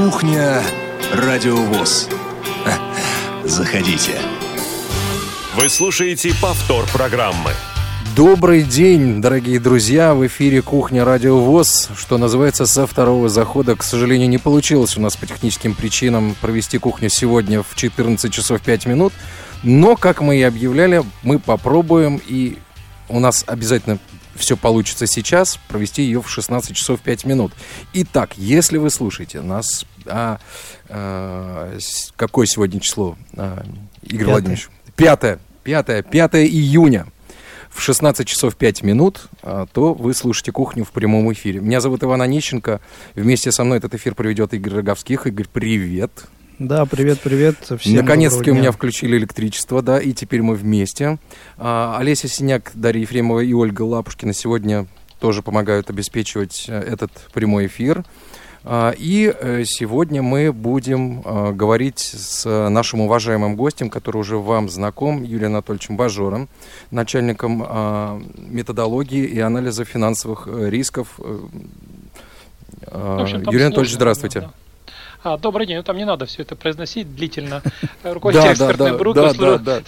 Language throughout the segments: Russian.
Кухня Радиовоз. Заходите. Вы слушаете повтор программы. Добрый день, дорогие друзья! В эфире «Кухня Радио ВОЗ», что называется, со второго захода. К сожалению, не получилось у нас по техническим причинам провести кухню сегодня в 14 часов 5 минут. Но, как мы и объявляли, мы попробуем, и у нас обязательно все получится сейчас, провести ее в 16 часов 5 минут. Итак, если вы слушаете нас... А, а, какое сегодня число, а, Игорь Пятое. Владимирович? Пятое. Пятое. Пятое июня в 16 часов 5 минут, а, то вы слушаете «Кухню» в прямом эфире. Меня зовут Иван Онищенко. Вместе со мной этот эфир проведет Игорь Роговских. Игорь, привет. Да, привет, привет. Всем Наконец-таки у меня включили электричество, да, и теперь мы вместе. А, Олеся Синяк, Дарья Ефремова и Ольга Лапушкина сегодня тоже помогают обеспечивать э, этот прямой эфир. А, и э, сегодня мы будем а, говорить с нашим уважаемым гостем, который уже вам знаком, Юрием Анатольевичем Бажором, начальником а, методологии и анализа финансовых э, рисков. Юрий Анатольевич, здравствуйте. Да. А, добрый день. Ну, там не надо все это произносить длительно. Руководитель экспертной группы,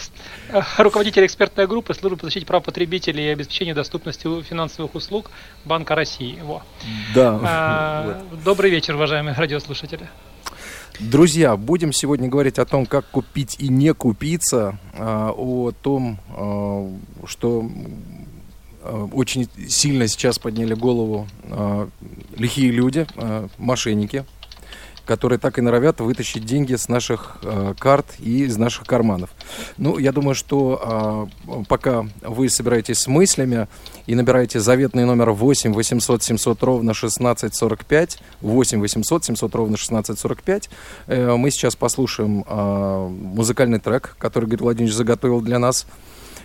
руководитель экспертной группы службы по защите прав потребителей и обеспечению доступности финансовых услуг Банка России. Во. Да. А, добрый вечер, уважаемые радиослушатели. Друзья, будем сегодня говорить о том, как купить и не купиться, а, о том, а, что очень сильно сейчас подняли голову лихие люди, мошенники, которые так и норовят вытащить деньги с наших э, карт и из наших карманов. Ну, я думаю, что э, пока вы собираетесь с мыслями и набираете заветный номер 8 800 700 ровно 1645, 8 800 700 ровно 1645, э, мы сейчас послушаем э, музыкальный трек, который Игорь Владимирович заготовил для нас.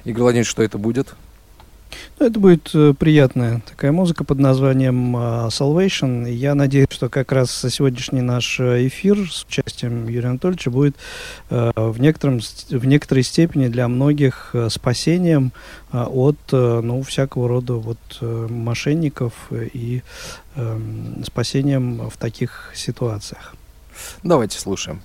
Игорь Владимирович, что это будет? Ну, это будет э, приятная такая музыка под названием э, Salvation. Я надеюсь, что как раз сегодняшний наш э, эфир с участием Юрия Анатольевича будет э, в, некотором, в некоторой степени для многих спасением э, от ну, всякого рода вот, мошенников и э, спасением в таких ситуациях. Давайте слушаем.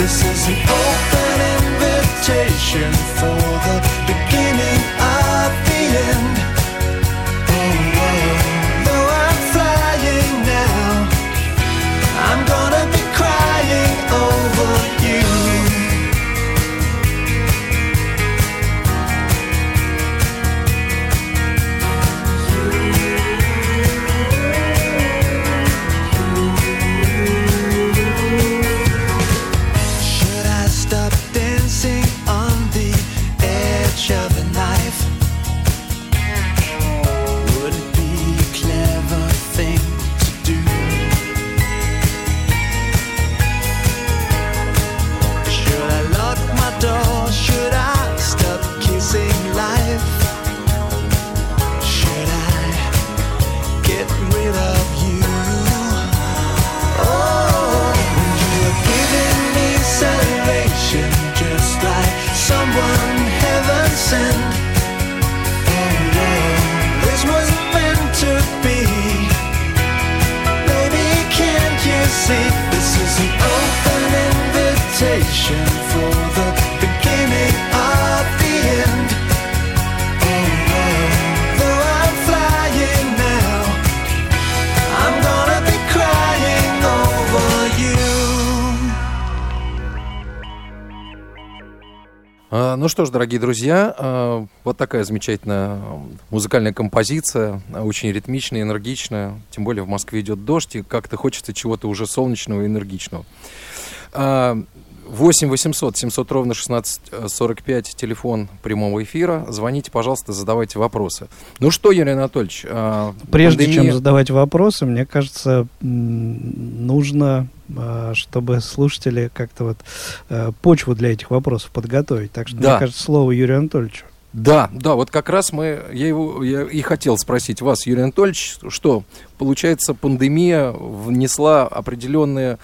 This is an open invitation for ну что ж, дорогие друзья, а, вот такая замечательная музыкальная композиция, очень ритмичная, энергичная. Тем более в Москве идет дождь, и как-то хочется чего-то уже солнечного и энергичного. 8 800 700 ровно 1645, телефон прямого эфира. Звоните, пожалуйста, задавайте вопросы. Ну что, Юрий Анатольевич, Прежде пандемия... чем задавать вопросы, мне кажется, нужно а, чтобы слушатели как-то вот э, почву для этих вопросов подготовить. Так что, да. мне кажется, слово Юрию Анатольевичу. Да, да, вот как раз мы, я его я и хотел спросить вас, Юрий Анатольевич, что, получается, пандемия внесла определенные, э,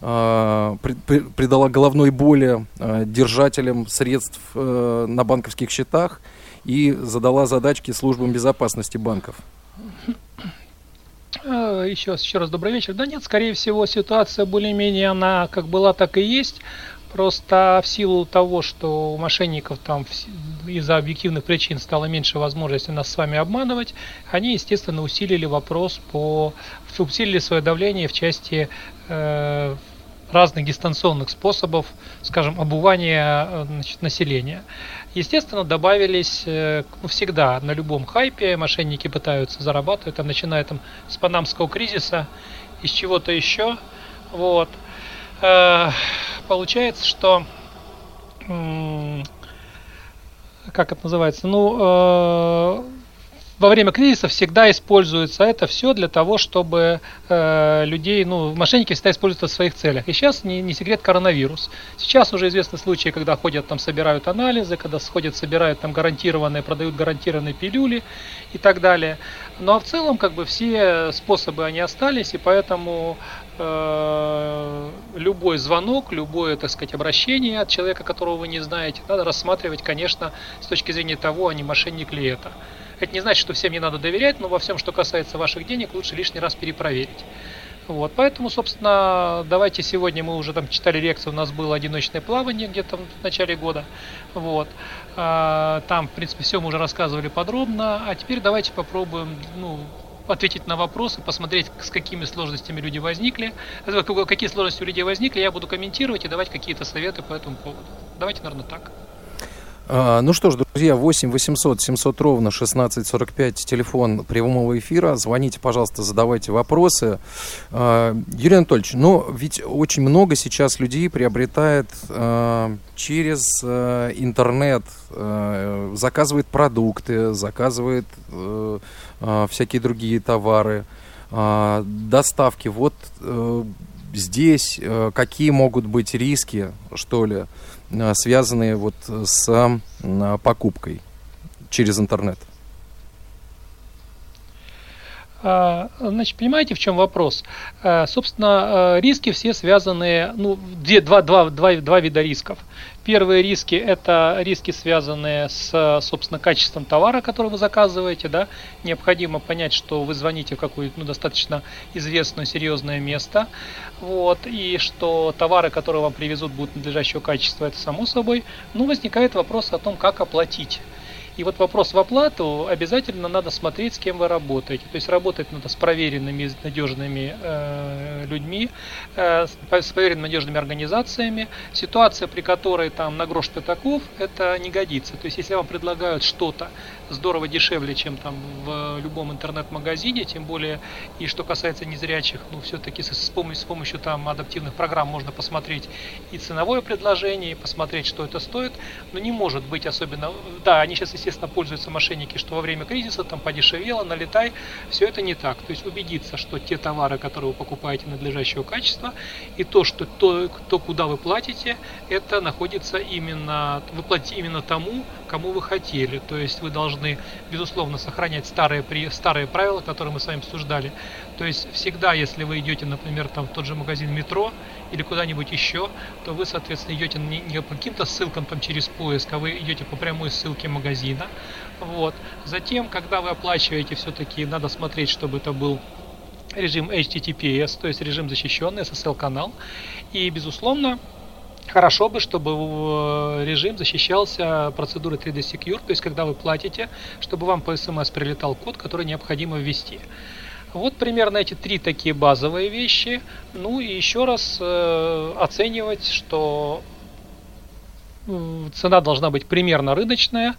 придала головной боли э, держателям средств э, на банковских счетах и задала задачки службам безопасности банков. Э, еще, еще раз добрый вечер. Да нет, скорее всего, ситуация более-менее она как была, так и есть. Просто в силу того, что у мошенников там из-за объективных причин стало меньше возможности нас с вами обманывать, они, естественно, усилили вопрос по... усилили свое давление в части э, разных дистанционных способов, скажем, обувания э, значит, населения. Естественно, добавились э, ну, всегда на любом хайпе мошенники пытаются зарабатывать, там, начиная там, с панамского кризиса, из чего-то еще. Вот. Э, получается, что как это называется, ну, во время кризиса всегда используется это все для того, чтобы э, людей, ну, мошенники всегда используют это в своих целях. И сейчас не, не секрет коронавирус. Сейчас уже известны случаи, когда ходят там, собирают анализы, когда сходят, собирают там гарантированные, продают гарантированные пилюли и так далее. Ну а в целом, как бы все способы они остались, и поэтому э, любой звонок, любое, так сказать, обращение от человека, которого вы не знаете, надо рассматривать, конечно, с точки зрения того, а не мошенник ли это. Это не значит, что всем не надо доверять, но во всем, что касается ваших денег, лучше лишний раз перепроверить. Вот, поэтому, собственно, давайте сегодня мы уже там читали лекцию, у нас было одиночное плавание где-то в начале года. Вот. А, там, в принципе, все мы уже рассказывали подробно. А теперь давайте попробуем, ну, ответить на вопросы, посмотреть, с какими сложностями люди возникли, какие сложности у людей возникли, я буду комментировать и давать какие-то советы по этому поводу. Давайте, наверное, так. А, ну что ж, друзья, 8 800 700 ровно 1645, телефон прямого эфира. Звоните, пожалуйста, задавайте вопросы. А, Юрий Анатольевич, ну ведь очень много сейчас людей приобретает а, через интернет, заказывает продукты, заказывает всякие другие товары, доставки. Вот э, здесь какие могут быть риски, что ли? Э, связанные вот с э, покупкой через интернет? А, значит, понимаете, в чем вопрос? А, собственно, риски все связаны, ну, две, два, два, два, два вида рисков. Первые риски – это риски, связанные с, собственно, качеством товара, который вы заказываете. Да? Необходимо понять, что вы звоните в какое-то ну, достаточно известное, серьезное место. Вот, и что товары, которые вам привезут, будут надлежащего качества, это само собой. Ну, возникает вопрос о том, как оплатить. И вот вопрос в оплату обязательно надо смотреть, с кем вы работаете. То есть работать надо с проверенными, надежными э, людьми, э, с проверенными, надежными организациями. Ситуация, при которой там на грош пятаков, это не годится. То есть если вам предлагают что-то здорово дешевле, чем там в любом интернет-магазине, тем более и что касается незрячих, ну все-таки с, с, помощью, с помощью там адаптивных программ можно посмотреть и ценовое предложение, и посмотреть, что это стоит, но не может быть особенно, да, они сейчас, естественно, пользуются мошенники, что во время кризиса там подешевело, налетай. Все это не так. То есть убедиться, что те товары, которые вы покупаете, надлежащего качества, и то, что то, то куда вы платите, это находится именно, вы платите именно тому, кому вы хотели. То есть вы должны, безусловно, сохранять старые, старые правила, которые мы с вами обсуждали. То есть всегда, если вы идете, например, там, в тот же магазин метро или куда-нибудь еще, то вы, соответственно, идете не, не по каким-то ссылкам там через поиск, а вы идете по прямой ссылке магазина. Вот. Затем, когда вы оплачиваете, все-таки надо смотреть, чтобы это был режим HTTPS, то есть режим защищенный, SSL-канал. И, безусловно, Хорошо бы, чтобы э, режим защищался процедурой 3D Secure, то есть когда вы платите, чтобы вам по SMS прилетал код, который необходимо ввести. Вот примерно эти три такие базовые вещи. Ну и еще раз э, оценивать, что цена должна быть примерно рыночная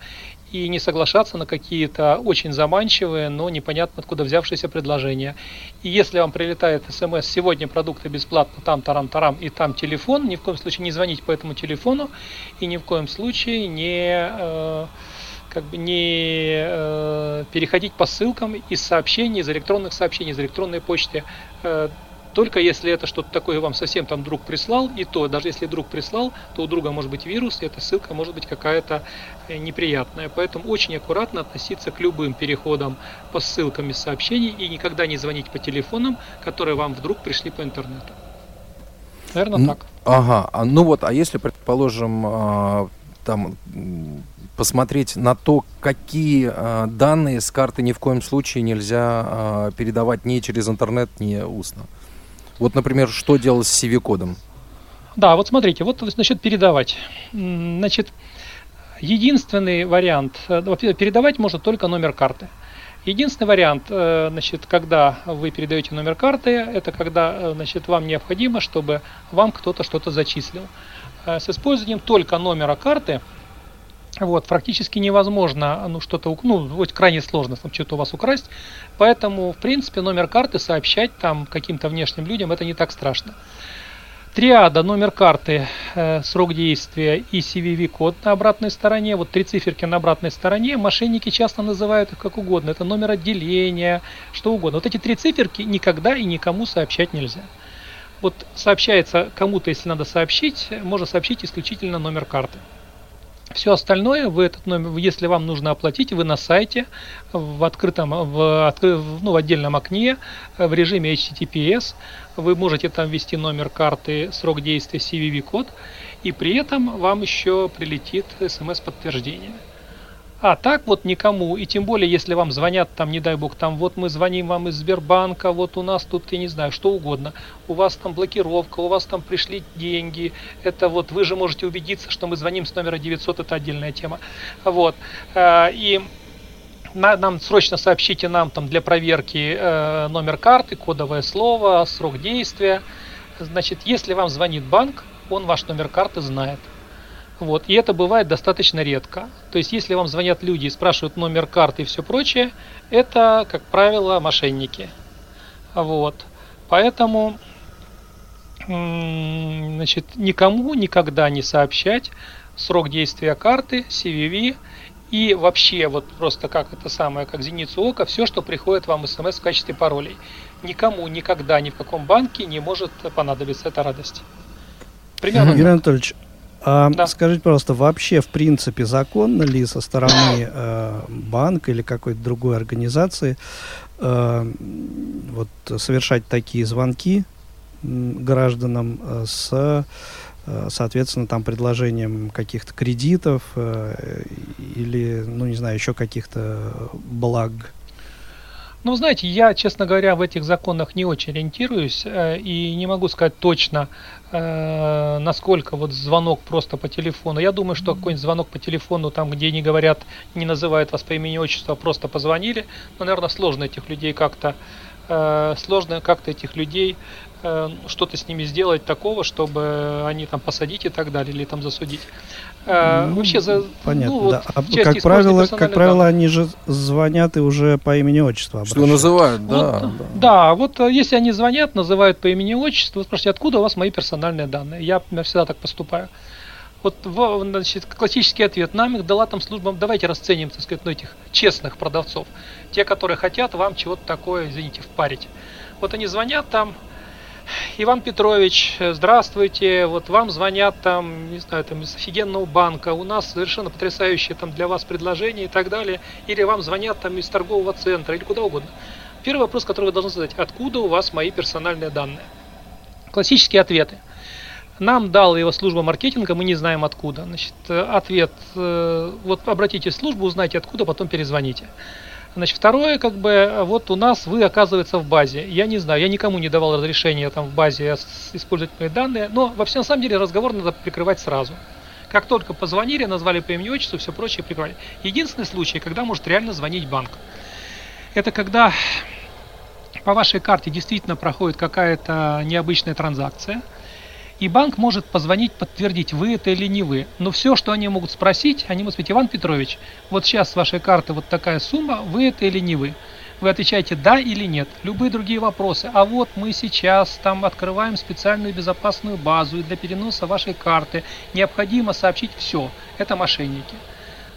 и не соглашаться на какие-то очень заманчивые, но непонятно откуда взявшиеся предложения. И если вам прилетает смс «Сегодня продукты бесплатно, там, тарам, тарам» и там телефон, ни в коем случае не звонить по этому телефону и ни в коем случае не, э, как бы не э, переходить по ссылкам из сообщений, из электронных сообщений, из электронной почты. Э, только если это что-то такое вам совсем там друг прислал, и то, даже если друг прислал, то у друга может быть вирус, и эта ссылка может быть какая-то э, неприятная. Поэтому очень аккуратно относиться к любым переходам по ссылкам из сообщений и никогда не звонить по телефонам, которые вам вдруг пришли по интернету. Наверное, так. Ага, а, ну вот, а если, предположим, а, там посмотреть на то, какие э, данные с карты ни в коем случае нельзя э, передавать ни через интернет, ни устно. Вот, например, что делать с CV-кодом? Да, вот смотрите, вот насчет передавать. Значит, единственный вариант, э, передавать можно только номер карты. Единственный вариант, э, значит, когда вы передаете номер карты, это когда э, значит, вам необходимо, чтобы вам кто-то что-то зачислил. С использованием только номера карты вот, практически невозможно ну, что-то, ну, крайне сложно что-то у вас украсть. Поэтому, в принципе, номер карты сообщать там каким-то внешним людям это не так страшно. Триада, номер карты, э, срок действия и CVV-код на обратной стороне. Вот три циферки на обратной стороне. Мошенники часто называют их как угодно. Это номер отделения, что угодно. Вот эти три циферки никогда и никому сообщать нельзя. Вот сообщается кому-то, если надо сообщить, можно сообщить исключительно номер карты. Все остальное, вы этот номер, если вам нужно оплатить, вы на сайте в открытом, в, ну, в отдельном окне в режиме HTTPS вы можете там ввести номер карты, срок действия, CVV-код, и при этом вам еще прилетит смс-подтверждение. А так вот никому, и тем более, если вам звонят, там, не дай бог, там, вот мы звоним вам из Сбербанка, вот у нас тут, я не знаю, что угодно, у вас там блокировка, у вас там пришли деньги, это вот, вы же можете убедиться, что мы звоним с номера 900, это отдельная тема. Вот, а, и нам срочно сообщите нам там для проверки э, номер карты, кодовое слово, срок действия. Значит, если вам звонит банк, он ваш номер карты знает. Вот. И это бывает достаточно редко. То есть, если вам звонят люди и спрашивают номер карты и все прочее, это, как правило, мошенники. Вот. Поэтому значит, никому никогда не сообщать срок действия карты, CVV и вообще вот просто как это самое, как зеницу ока, все, что приходит вам смс в качестве паролей. Никому никогда ни в каком банке не может понадобиться эта радость. Примерно. Юрий Анатольевич, а, да. Скажите, пожалуйста, вообще, в принципе, законно ли со стороны э, банка или какой-то другой организации э, вот, совершать такие звонки гражданам э, с, э, соответственно, там предложением каких-то кредитов э, или, ну, не знаю, еще каких-то благ? Ну, знаете, я, честно говоря, в этих законах не очень ориентируюсь э, и не могу сказать точно, э, насколько вот звонок просто по телефону. Я думаю, что какой-нибудь звонок по телефону, там, где не говорят, не называют вас по имени и отчеству, а просто позвонили, ну, наверное, сложно этих людей как-то э, сложно как-то этих людей что-то с ними сделать такого, чтобы они там посадить и так далее, или там засудить. Э, ну, Вообще за понятно, ну, да. а, как правило, как правило, данных. они же звонят и уже по имени отчеству Что называют, да, вот, да. Да, вот э, если они звонят, называют по имени отчеству, вы спрашиваете, откуда у вас мои персональные данные? Я, например, всегда так поступаю. Вот значит, классический ответ. Нам их дала там служба. Давайте расценим, так сказать, ну, этих честных продавцов. Те, которые хотят вам чего-то такое, извините, впарить. Вот они звонят там, Иван Петрович, здравствуйте, вот вам звонят там, не знаю, там из офигенного банка, у нас совершенно потрясающее там для вас предложение и так далее, или вам звонят там из торгового центра, или куда угодно. Первый вопрос, который вы должны задать, откуда у вас мои персональные данные? Классические ответы. Нам дала его служба маркетинга, мы не знаем откуда. Значит, ответ, э, вот обратитесь в службу, узнайте откуда, потом перезвоните. Значит, второе, как бы, вот у нас вы, оказывается, в базе. Я не знаю, я никому не давал разрешения там в базе использовать мои данные, но вообще, на самом деле, разговор надо прикрывать сразу. Как только позвонили, назвали по имени отчеству, все прочее прикрывали. Единственный случай, когда может реально звонить банк. Это когда по вашей карте действительно проходит какая-то необычная транзакция, И банк может позвонить, подтвердить, вы это или не вы. Но все, что они могут спросить, они могут сказать, Иван Петрович, вот сейчас с вашей карты вот такая сумма, вы это или не вы. Вы отвечаете да или нет. Любые другие вопросы. А вот мы сейчас там открываем специальную безопасную базу и для переноса вашей карты необходимо сообщить все. Это мошенники.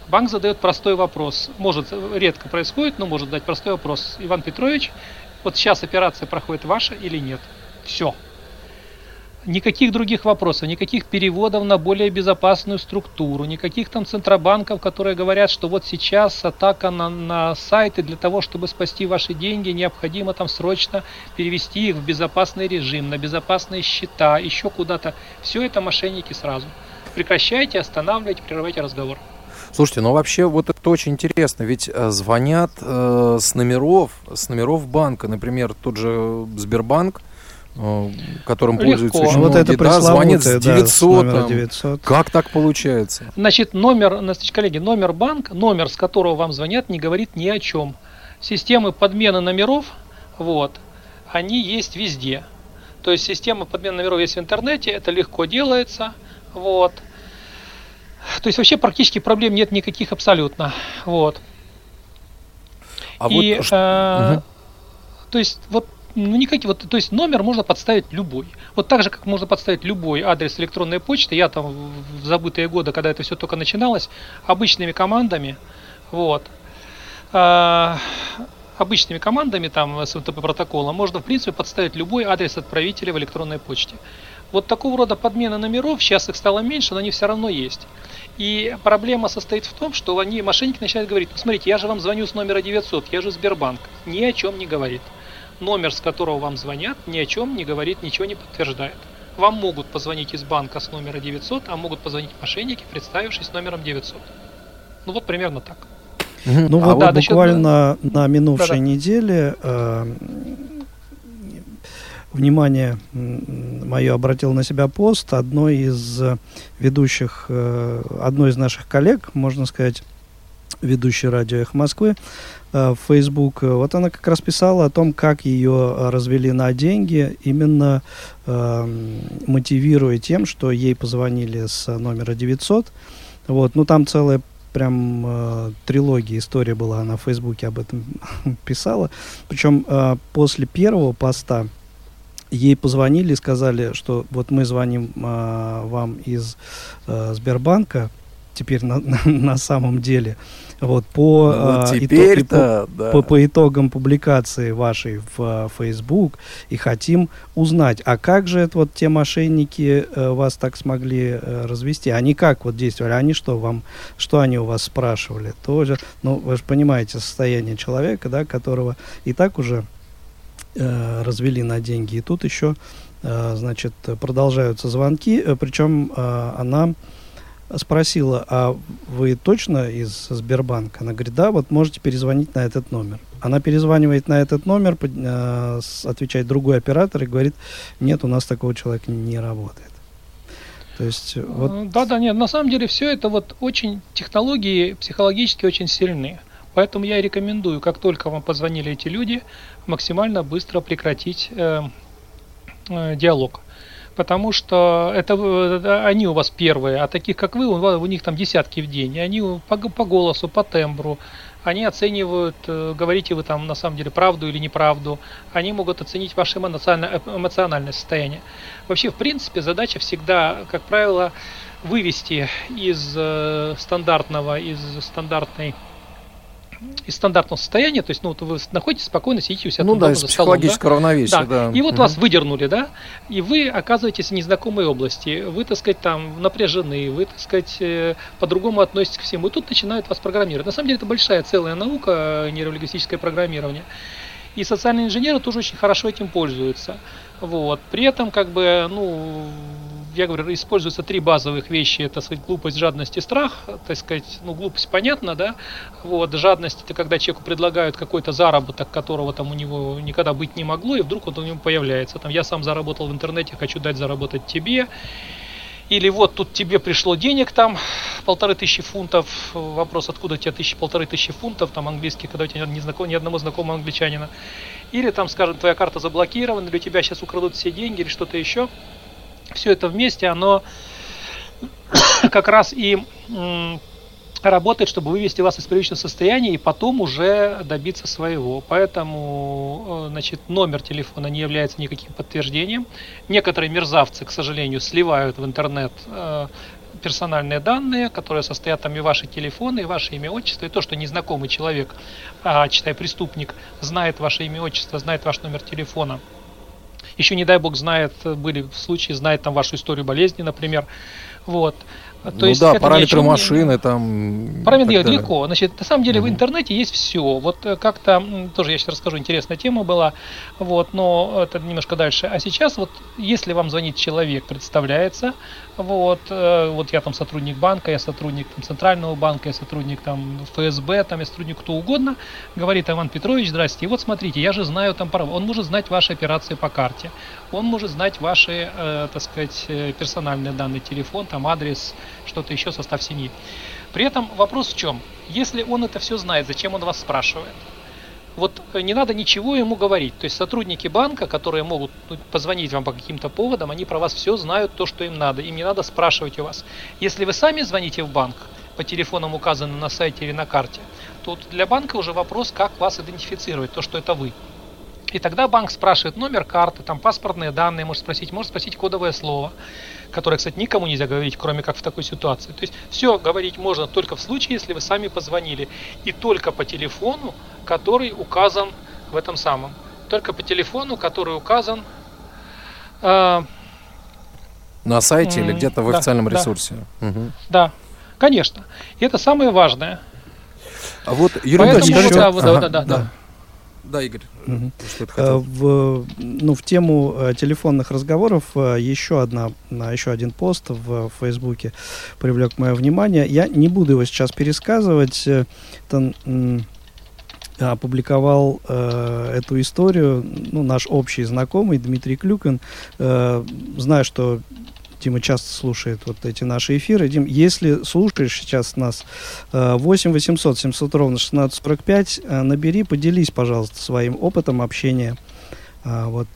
Банк задает простой вопрос. Может, редко происходит, но может дать простой вопрос. Иван Петрович, вот сейчас операция проходит ваша или нет? Все. Никаких других вопросов, никаких переводов на более безопасную структуру, никаких там центробанков, которые говорят, что вот сейчас атака на, на сайты для того, чтобы спасти ваши деньги, необходимо там срочно перевести их в безопасный режим, на безопасные счета, еще куда-то. Все это мошенники сразу. Прекращайте, останавливайте, прерывайте разговор. Слушайте, ну вообще вот это очень интересно, ведь э, звонят э, с номеров, с номеров банка, например, тот же Сбербанк, э, которым Легко. пользуются очень вот многие, это да, звонит с 900, да, с 900. Как так получается? Значит, номер, значит, коллеги, номер банка, номер, с которого вам звонят, не говорит ни о чем. Системы подмены номеров, вот, они есть везде. То есть система подмены номеров есть в интернете, это легко делается, вот. То есть вообще практически проблем нет никаких абсолютно. Вот. А и, вот... э, угу. То есть вот ну никакие, вот, то есть номер можно подставить любой. Вот так же, как можно подставить любой адрес электронной почты, я там в забытые годы, когда это все только начиналось, обычными командами, вот, э, обычными командами там с протокола можно в принципе подставить любой адрес отправителя в электронной почте. Вот такого рода подмена номеров, сейчас их стало меньше, но они все равно есть. И проблема состоит в том, что они, мошенники начинают говорить, ну смотрите, я же вам звоню с номера 900, я же Сбербанк. Ни о чем не говорит. Номер, с которого вам звонят, ни о чем не говорит, ничего не подтверждает. Вам могут позвонить из банка с номера 900, а могут позвонить мошенники, представившись номером 900. Ну вот примерно так. Ну а вот да, буквально насчет... на минувшей да, да. неделе э, внимание мое обратил на себя пост одной из ведущих, э, одной из наших коллег, можно сказать, ведущей радио «Эхо Москвы», э, в Facebook. Вот она как раз писала о том, как ее развели на деньги, именно э, мотивируя тем, что ей позвонили с номера 900. Вот, ну там целая прям э, трилогия история была, она в Фейсбуке об этом писала. Причем э, после первого поста ей позвонили и сказали, что вот мы звоним а, вам из а, Сбербанка, теперь на, на, на самом деле, вот по, ну, вот а, итог, да. по, по итогам публикации вашей в а, Facebook и хотим узнать, а как же это вот те мошенники а, вас так смогли а, развести? Они как вот действовали? Они что вам, что они у вас спрашивали? Тоже, ну вы же понимаете состояние человека, да, которого и так уже Э, развели на деньги. И тут еще, э, значит, продолжаются звонки. Э, Причем она спросила, а вы точно из Сбербанка? Она говорит, да, вот можете перезвонить на этот номер. Она перезванивает на этот номер, отвечает другой оператор и говорит, нет, у нас такого человека не работает. То есть вот... Да, да, нет, на самом деле все это вот очень технологии психологически очень сильные. Поэтому я рекомендую, как только вам позвонили эти люди, максимально быстро прекратить э, э, диалог. Потому что это э, они у вас первые, а таких как вы, у, у них там десятки в день. И они по, по голосу, по тембру, они оценивают, э, говорите вы там на самом деле правду или неправду. Они могут оценить ваше эмоциональное, эмоциональное состояние. Вообще, в принципе, задача всегда, как правило, вывести из э, стандартного, из стандартной из стандартного состояния, то есть, ну, вот вы находитесь спокойно, сидите у себя ну, да, из психологического да? равновесия, да. да. И вот угу. вас выдернули, да, и вы оказываетесь в незнакомой области, вы, так сказать, там напряжены, вы, так сказать, э, по-другому относитесь к всему, и тут начинают вас программировать. На самом деле это большая целая наука, нейролингвистическое программирование. И социальные инженеры тоже очень хорошо этим пользуются. Вот. При этом, как бы, ну, я говорю, используются три базовых вещи, это сказать, глупость, жадность и страх, так сказать, ну, глупость понятно, да, вот, жадность это когда человеку предлагают какой-то заработок, которого там у него никогда быть не могло, и вдруг он у него появляется, там, я сам заработал в интернете, хочу дать заработать тебе, или вот тут тебе пришло денег там полторы тысячи фунтов, вопрос откуда тебе тысячи, полторы тысячи фунтов, там английский, когда у тебя не знаком, ни одного знакомого англичанина. Или там, скажем, твоя карта заблокирована, или у тебя сейчас украдут все деньги, или что-то еще. Все это вместе, оно как раз и работает, чтобы вывести вас из привычного состояния и потом уже добиться своего. Поэтому э, значит, номер телефона не является никаким подтверждением. Некоторые мерзавцы, к сожалению, сливают в интернет э, персональные данные, которые состоят там и ваши телефоны, и ваше имя, отчество, и то, что незнакомый человек, а, читай преступник, знает ваше имя, отчество, знает ваш номер телефона. Еще, не дай бог, знает, были случаи, знает там вашу историю болезни, например. Вот. То ну есть да, параметры машины там. Параметры легко. Значит, на самом деле mm-hmm. в интернете есть все. Вот э, как-то тоже я сейчас расскажу, интересная тема была. Вот, но это немножко дальше. А сейчас вот, если вам звонит человек, представляется, вот, э, вот я там сотрудник банка, я сотрудник там, центрального банка, я сотрудник там ФСБ, там я сотрудник кто угодно, говорит Иван Петрович, здрасте. И вот смотрите, я же знаю там право. Он может знать ваши операции по карте, он может знать ваши, э, так сказать, э, персональные данные, телефон, там адрес, что-то еще, состав семьи. При этом вопрос в чем? Если он это все знает, зачем он вас спрашивает? Вот э, не надо ничего ему говорить. То есть сотрудники банка, которые могут ну, позвонить вам по каким-то поводам, они про вас все знают, то, что им надо. Им не надо спрашивать у вас. Если вы сами звоните в банк по телефонам, указанным на сайте или на карте, то для банка уже вопрос, как вас идентифицировать, то, что это вы. И тогда банк спрашивает номер карты, там паспортные данные, может спросить, может спросить кодовое слово, которое, кстати, никому нельзя говорить, кроме как в такой ситуации. То есть все говорить можно только в случае, если вы сами позвонили. И только по телефону, который указан в этом самом. Только по телефону, который указан... Э, на сайте или где-то в да, официальном да, ресурсе. Угу. Да, конечно. И это самое важное. А вот, Юрий Поэтому, скажите, да, ага, да, да, да. да. Да, Игорь. Угу. Что в, ну, в тему э, телефонных разговоров э, еще, одна, еще один пост в Фейсбуке привлек мое внимание. Я не буду его сейчас пересказывать. Это, опубликовал э, эту историю ну, наш общий знакомый Дмитрий Клюкин. Э, знаю, что Дима часто слушает вот эти наши эфиры. Дим, если слушаешь сейчас нас, 8 800 700 ровно 1645, э, набери, поделись, пожалуйста, своим опытом общения э, вот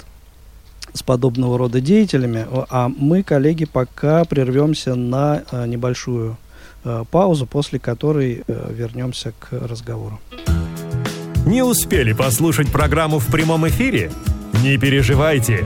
с подобного рода деятелями. А мы, коллеги, пока прервемся на э, небольшую паузу, после которой вернемся к разговору. Не успели послушать программу в прямом эфире? Не переживайте.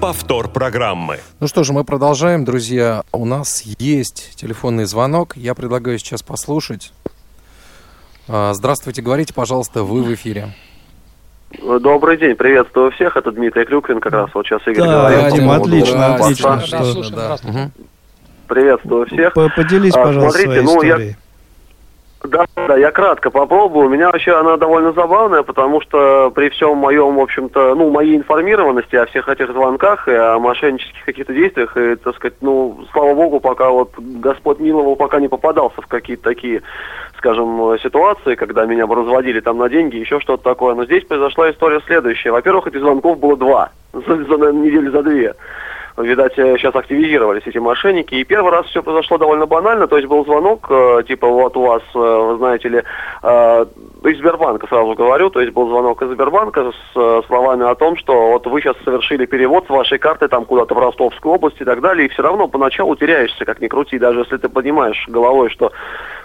повтор программы. Ну что же, мы продолжаем, друзья. У нас есть телефонный звонок. Я предлагаю сейчас послушать. А, здравствуйте, говорите, пожалуйста, вы в эфире. Добрый день, приветствую всех. Это Дмитрий Клюквин, как раз вот сейчас Игорь да, говорил. Дим, отлично, да, отлично. Да, слушаем, да. Угу. Приветствую всех. Поделись, а, пожалуйста, Смотрите, своей ну, историей. Я да, да, я кратко попробую. У меня вообще она довольно забавная, потому что при всем моем, в общем-то, ну, моей информированности о всех этих звонках и о мошеннических каких-то действиях, и, так сказать, ну, слава богу, пока вот Господь миловал, пока не попадался в какие-то такие, скажем, ситуации, когда меня бы разводили там на деньги, еще что-то такое. Но здесь произошла история следующая. Во-первых, этих звонков было два за, за недели за две. Видать, э, сейчас активизировались эти мошенники. И первый раз все произошло довольно банально, то есть был звонок, э, типа вот у вас, э, вы знаете ли, из Сбербанка сразу говорю, то есть был звонок из Сбербанка с словами о том, что вот вы сейчас совершили перевод с вашей карты там куда-то в Ростовскую область и так далее, и все равно поначалу теряешься, как ни крути, даже если ты понимаешь головой, что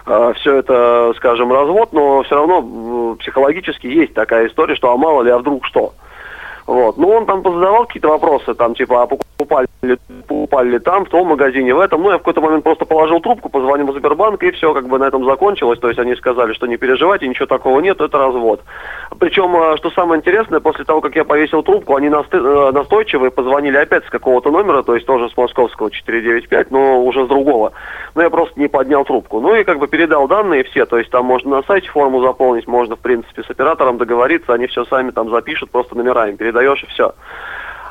э, все это, скажем, развод, но все равно э, психологически есть такая история, что а мало ли, а вдруг что. Вот. Ну, он там позадавал какие-то вопросы, там, типа, а покупали, покупали ли там, в том магазине, в этом. Ну, я в какой-то момент просто положил трубку, позвонил в Сбербанк, и все, как бы на этом закончилось. То есть они сказали, что не переживайте, ничего такого нет, это развод. Причем, э, что самое интересное, после того, как я повесил трубку, они э, настойчивые позвонили опять с какого-то номера, то есть тоже с московского 495, но уже с другого. Но я просто не поднял трубку. Ну и как бы передал данные все, то есть там можно на сайте форму заполнить, можно, в принципе, с оператором договориться, они все сами там запишут, просто номера им передаешь и все.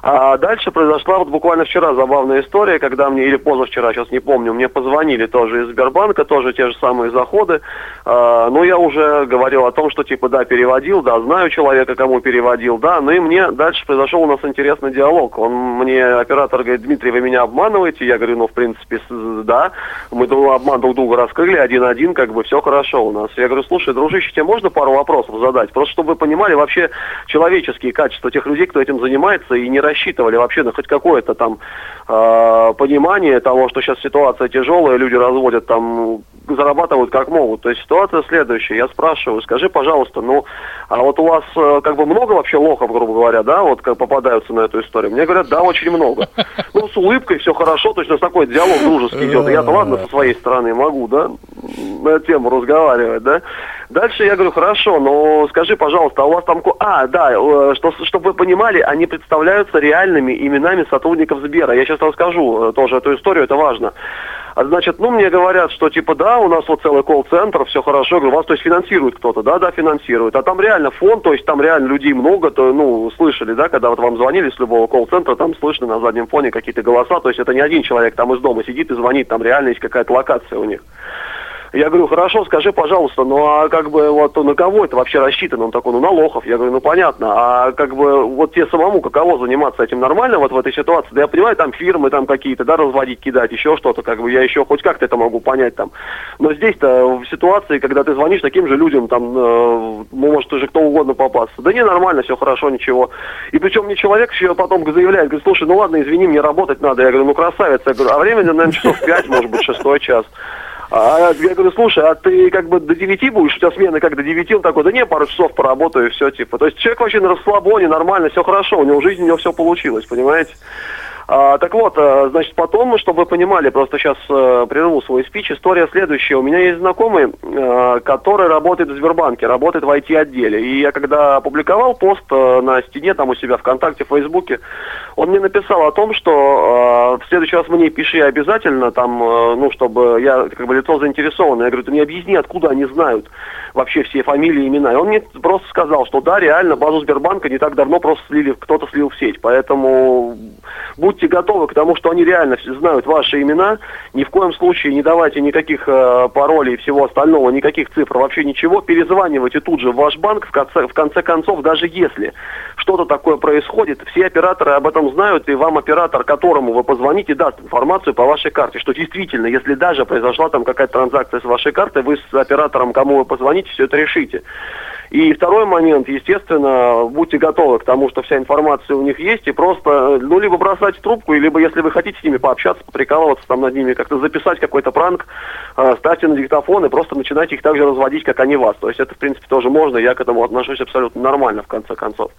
А дальше произошла вот буквально вчера забавная история, когда мне, или позавчера, сейчас не помню, мне позвонили тоже из Сбербанка, тоже те же самые заходы. А, ну, я уже говорил о том, что типа, да, переводил, да, знаю человека, кому переводил, да, ну и мне дальше произошел у нас интересный диалог. Он мне, оператор говорит, Дмитрий, вы меня обманываете? Я говорю, ну, в принципе, да. Мы обман друг друга раскрыли, один-один, как бы все хорошо у нас. Я говорю, слушай, дружище, тебе можно пару вопросов задать? Просто чтобы вы понимали вообще человеческие качества тех людей, кто этим занимается, и не рассчитывали вообще на хоть какое-то там э, понимание того, что сейчас ситуация тяжелая, люди разводят там зарабатывают как могут. То есть ситуация следующая. Я спрашиваю, скажи, пожалуйста, ну, а вот у вас э, как бы много вообще лохов, грубо говоря, да, вот как попадаются на эту историю? Мне говорят, да, очень много. Ну, с улыбкой все хорошо, точно такой диалог дружеский идет. Я-то ладно со своей стороны могу, да, на тему разговаривать, да. Дальше я говорю, хорошо, но скажи, пожалуйста, а у вас там... А, да, э, что, чтобы вы понимали, они представляются реальными именами сотрудников Сбера. Я сейчас расскажу э, тоже эту историю, это важно. А значит, ну, мне говорят, что типа, да, у нас вот целый колл-центр, все хорошо. Говорю, вас, то есть, финансирует кто-то, да, да, финансирует. А там реально фонд, то есть, там реально людей много, то, ну, слышали, да, когда вот вам звонили с любого колл-центра, там слышно на заднем фоне какие-то голоса, то есть, это не один человек там из дома сидит и звонит, там реально есть какая-то локация у них. Я говорю, хорошо, скажи, пожалуйста, ну а как бы вот на кого это вообще рассчитано? Он такой, ну на лохов. Я говорю, ну понятно. А как бы вот тебе самому каково заниматься этим нормально вот в этой ситуации? Да я понимаю, там фирмы там какие-то, да, разводить, кидать, еще что-то, как бы я еще хоть как-то это могу понять там. Но здесь-то в ситуации, когда ты звонишь таким же людям, там, э, может уже кто угодно попасться. Да не, нормально, все хорошо, ничего. И причем мне человек еще потом заявляет, говорит, слушай, ну ладно, извини, мне работать надо. Я говорю, ну красавец. Я говорю, а времени, наверное, часов пять, может быть, шестой час. А я говорю, слушай, а ты как бы до 9 будешь, у тебя смена как до 9, он такой, да не, пару часов поработаю, все, типа. То есть человек вообще на расслабоне, нормально, все хорошо, у него в жизни у него все получилось, понимаете? А, так вот, а, значит, потом, чтобы вы понимали, просто сейчас а, прерву свой спич, история следующая. У меня есть знакомый, а, который работает в Сбербанке, работает в IT-отделе. И я когда опубликовал пост на стене, там у себя ВКонтакте, в Фейсбуке, он мне написал о том, что в следующий раз мне пиши обязательно, там, ну, чтобы я как бы лицо заинтересованное. Я говорю, ты мне объясни, откуда они знают вообще все фамилии, имена. И он мне просто сказал, что да, реально, базу Сбербанка не так давно просто слили, кто-то слил в сеть. Поэтому будь будьте готовы к тому, что они реально знают ваши имена. Ни в коем случае не давайте никаких э, паролей и всего остального, никаких цифр, вообще ничего. Перезванивайте тут же в ваш банк, в конце, в конце концов, даже если что-то такое происходит, все операторы об этом знают, и вам оператор, которому вы позвоните, даст информацию по вашей карте, что действительно, если даже произошла там какая-то транзакция с вашей картой, вы с оператором, кому вы позвоните, все это решите. И второй момент, естественно, будьте готовы к тому, что вся информация у них есть, и просто, ну, либо бросать трубку, либо, если вы хотите с ними пообщаться, прикалываться там над ними, как-то записать какой-то пранк, э, ставьте на диктофон и просто начинайте их так же разводить, как они вас. То есть это, в принципе, тоже можно, я к этому отношусь абсолютно нормально, в конце концов.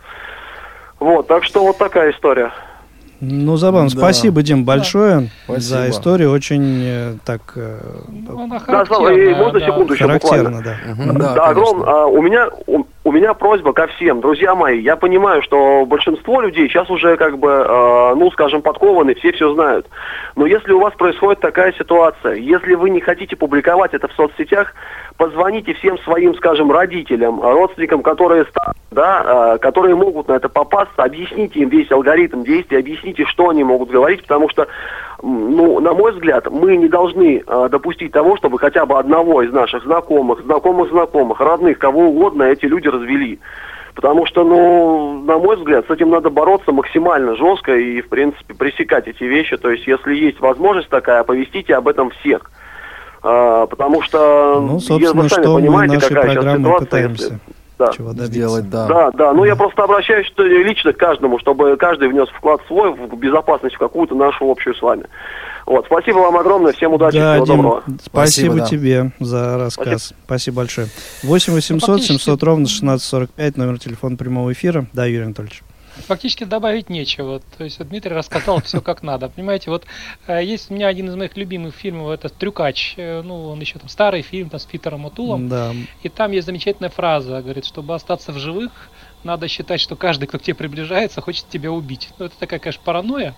Вот, так что вот такая история. Ну, забавно. Да. Спасибо, Дим, большое да. за историю. Очень э, так... Э, ну, она да, и можно да. секунду еще буквально? Да, угу. да, да огром, а, у меня... У, у меня просьба ко всем, друзья мои, я понимаю, что большинство людей сейчас уже как бы, э, ну, скажем, подкованы, все все знают. Но если у вас происходит такая ситуация, если вы не хотите публиковать это в соцсетях, позвоните всем своим, скажем, родителям, родственникам, которые, да, э, которые могут на это попасться, объясните им весь алгоритм действий, объясните, что они могут говорить, потому что ну, на мой взгляд, мы не должны э, допустить того, чтобы хотя бы одного из наших знакомых, знакомых знакомых, родных, кого угодно эти люди развели. Потому что, ну, на мой взгляд, с этим надо бороться максимально жестко и, в принципе, пресекать эти вещи. То есть, если есть возможность такая, оповестите об этом всех. А, потому что, ну, собственно, вы сами что понимаете, мы какая сейчас ситуация. Пытаемся. Если да. чего добиться. Да. Да, да. Ну, я просто обращаюсь лично к каждому, чтобы каждый внес вклад свой в безопасность в какую-то нашу общую с вами. Вот, спасибо вам огромное, всем удачи, да, всего Дим, доброго. Спасибо, спасибо да. тебе за рассказ. Спасибо, спасибо большое. 8 800 700 ровно 1645, номер телефона прямого эфира. Да, Юрий Анатольевич. Фактически добавить нечего. То есть Дмитрий рассказал все как надо. Понимаете, вот э, есть у меня один из моих любимых фильмов, это «Трюкач». Э, ну, он еще там старый фильм там, с Питером Отулом. Да. И там есть замечательная фраза, говорит, чтобы остаться в живых, надо считать, что каждый, кто к тебе приближается, хочет тебя убить. Ну, это такая, конечно, паранойя.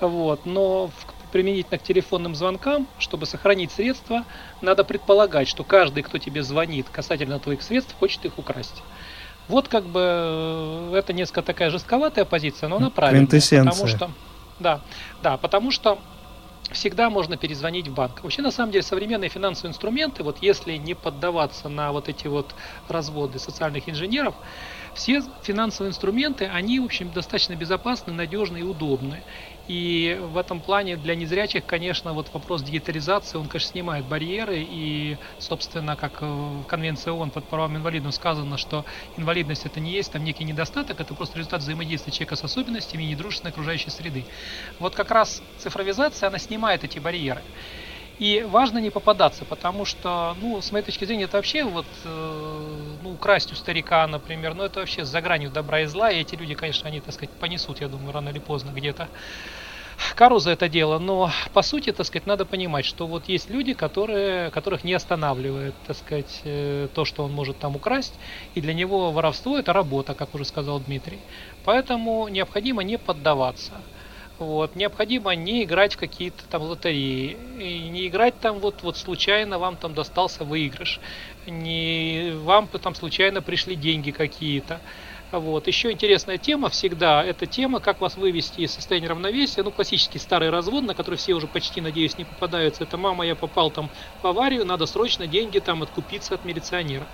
Вот, но применительно к телефонным звонкам, чтобы сохранить средства, надо предполагать, что каждый, кто тебе звонит касательно твоих средств, хочет их украсть. Вот как бы э, это несколько такая жестковатая позиция, но она правильная. Потому что, да, да, потому что всегда можно перезвонить в банк. Вообще, на самом деле, современные финансовые инструменты, вот если не поддаваться на вот эти вот разводы социальных инженеров, все финансовые инструменты, они, в общем, достаточно безопасны, надежны и удобны. И в этом плане для незрячих, конечно, вот вопрос дигитализации, он, конечно, снимает барьеры. И, собственно, как в Конвенции ООН под правами инвалидов сказано, что инвалидность это не есть там некий недостаток, это просто результат взаимодействия человека с особенностями и недружественной окружающей среды. Вот как раз цифровизация, она снимает эти барьеры. И важно не попадаться, потому что, ну, с моей точки зрения, это вообще вот, э, ну, украсть у старика, например, ну, это вообще за гранью добра и зла, и эти люди, конечно, они, так сказать, понесут, я думаю, рано или поздно где-то кару за это дело, но по сути, так сказать, надо понимать, что вот есть люди, которые, которых не останавливает, так сказать, э, то, что он может там украсть, и для него воровство это работа, как уже сказал Дмитрий. Поэтому необходимо не поддаваться. Вот. Необходимо не играть в какие-то там лотереи, и не играть там вот, вот случайно вам там достался выигрыш, не вам там случайно пришли деньги какие-то. Вот. Еще интересная тема всегда, это тема, как вас вывести из состояния равновесия. Ну, классический старый развод, на который все уже почти, надеюсь, не попадаются. Это мама, я попал там в аварию, надо срочно деньги там откупиться от милиционера.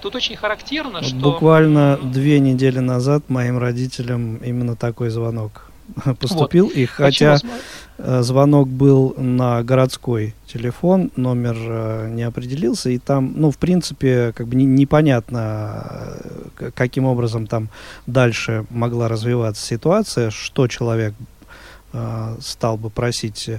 Тут очень характерно, вот что... Буквально две недели назад моим родителям именно такой звонок поступил. Вот. И хотя Почему? Э, звонок был на городской телефон, номер э, не определился, и там, ну, в принципе, как бы не, непонятно, э, каким образом там дальше могла развиваться ситуация, что человек стал бы просить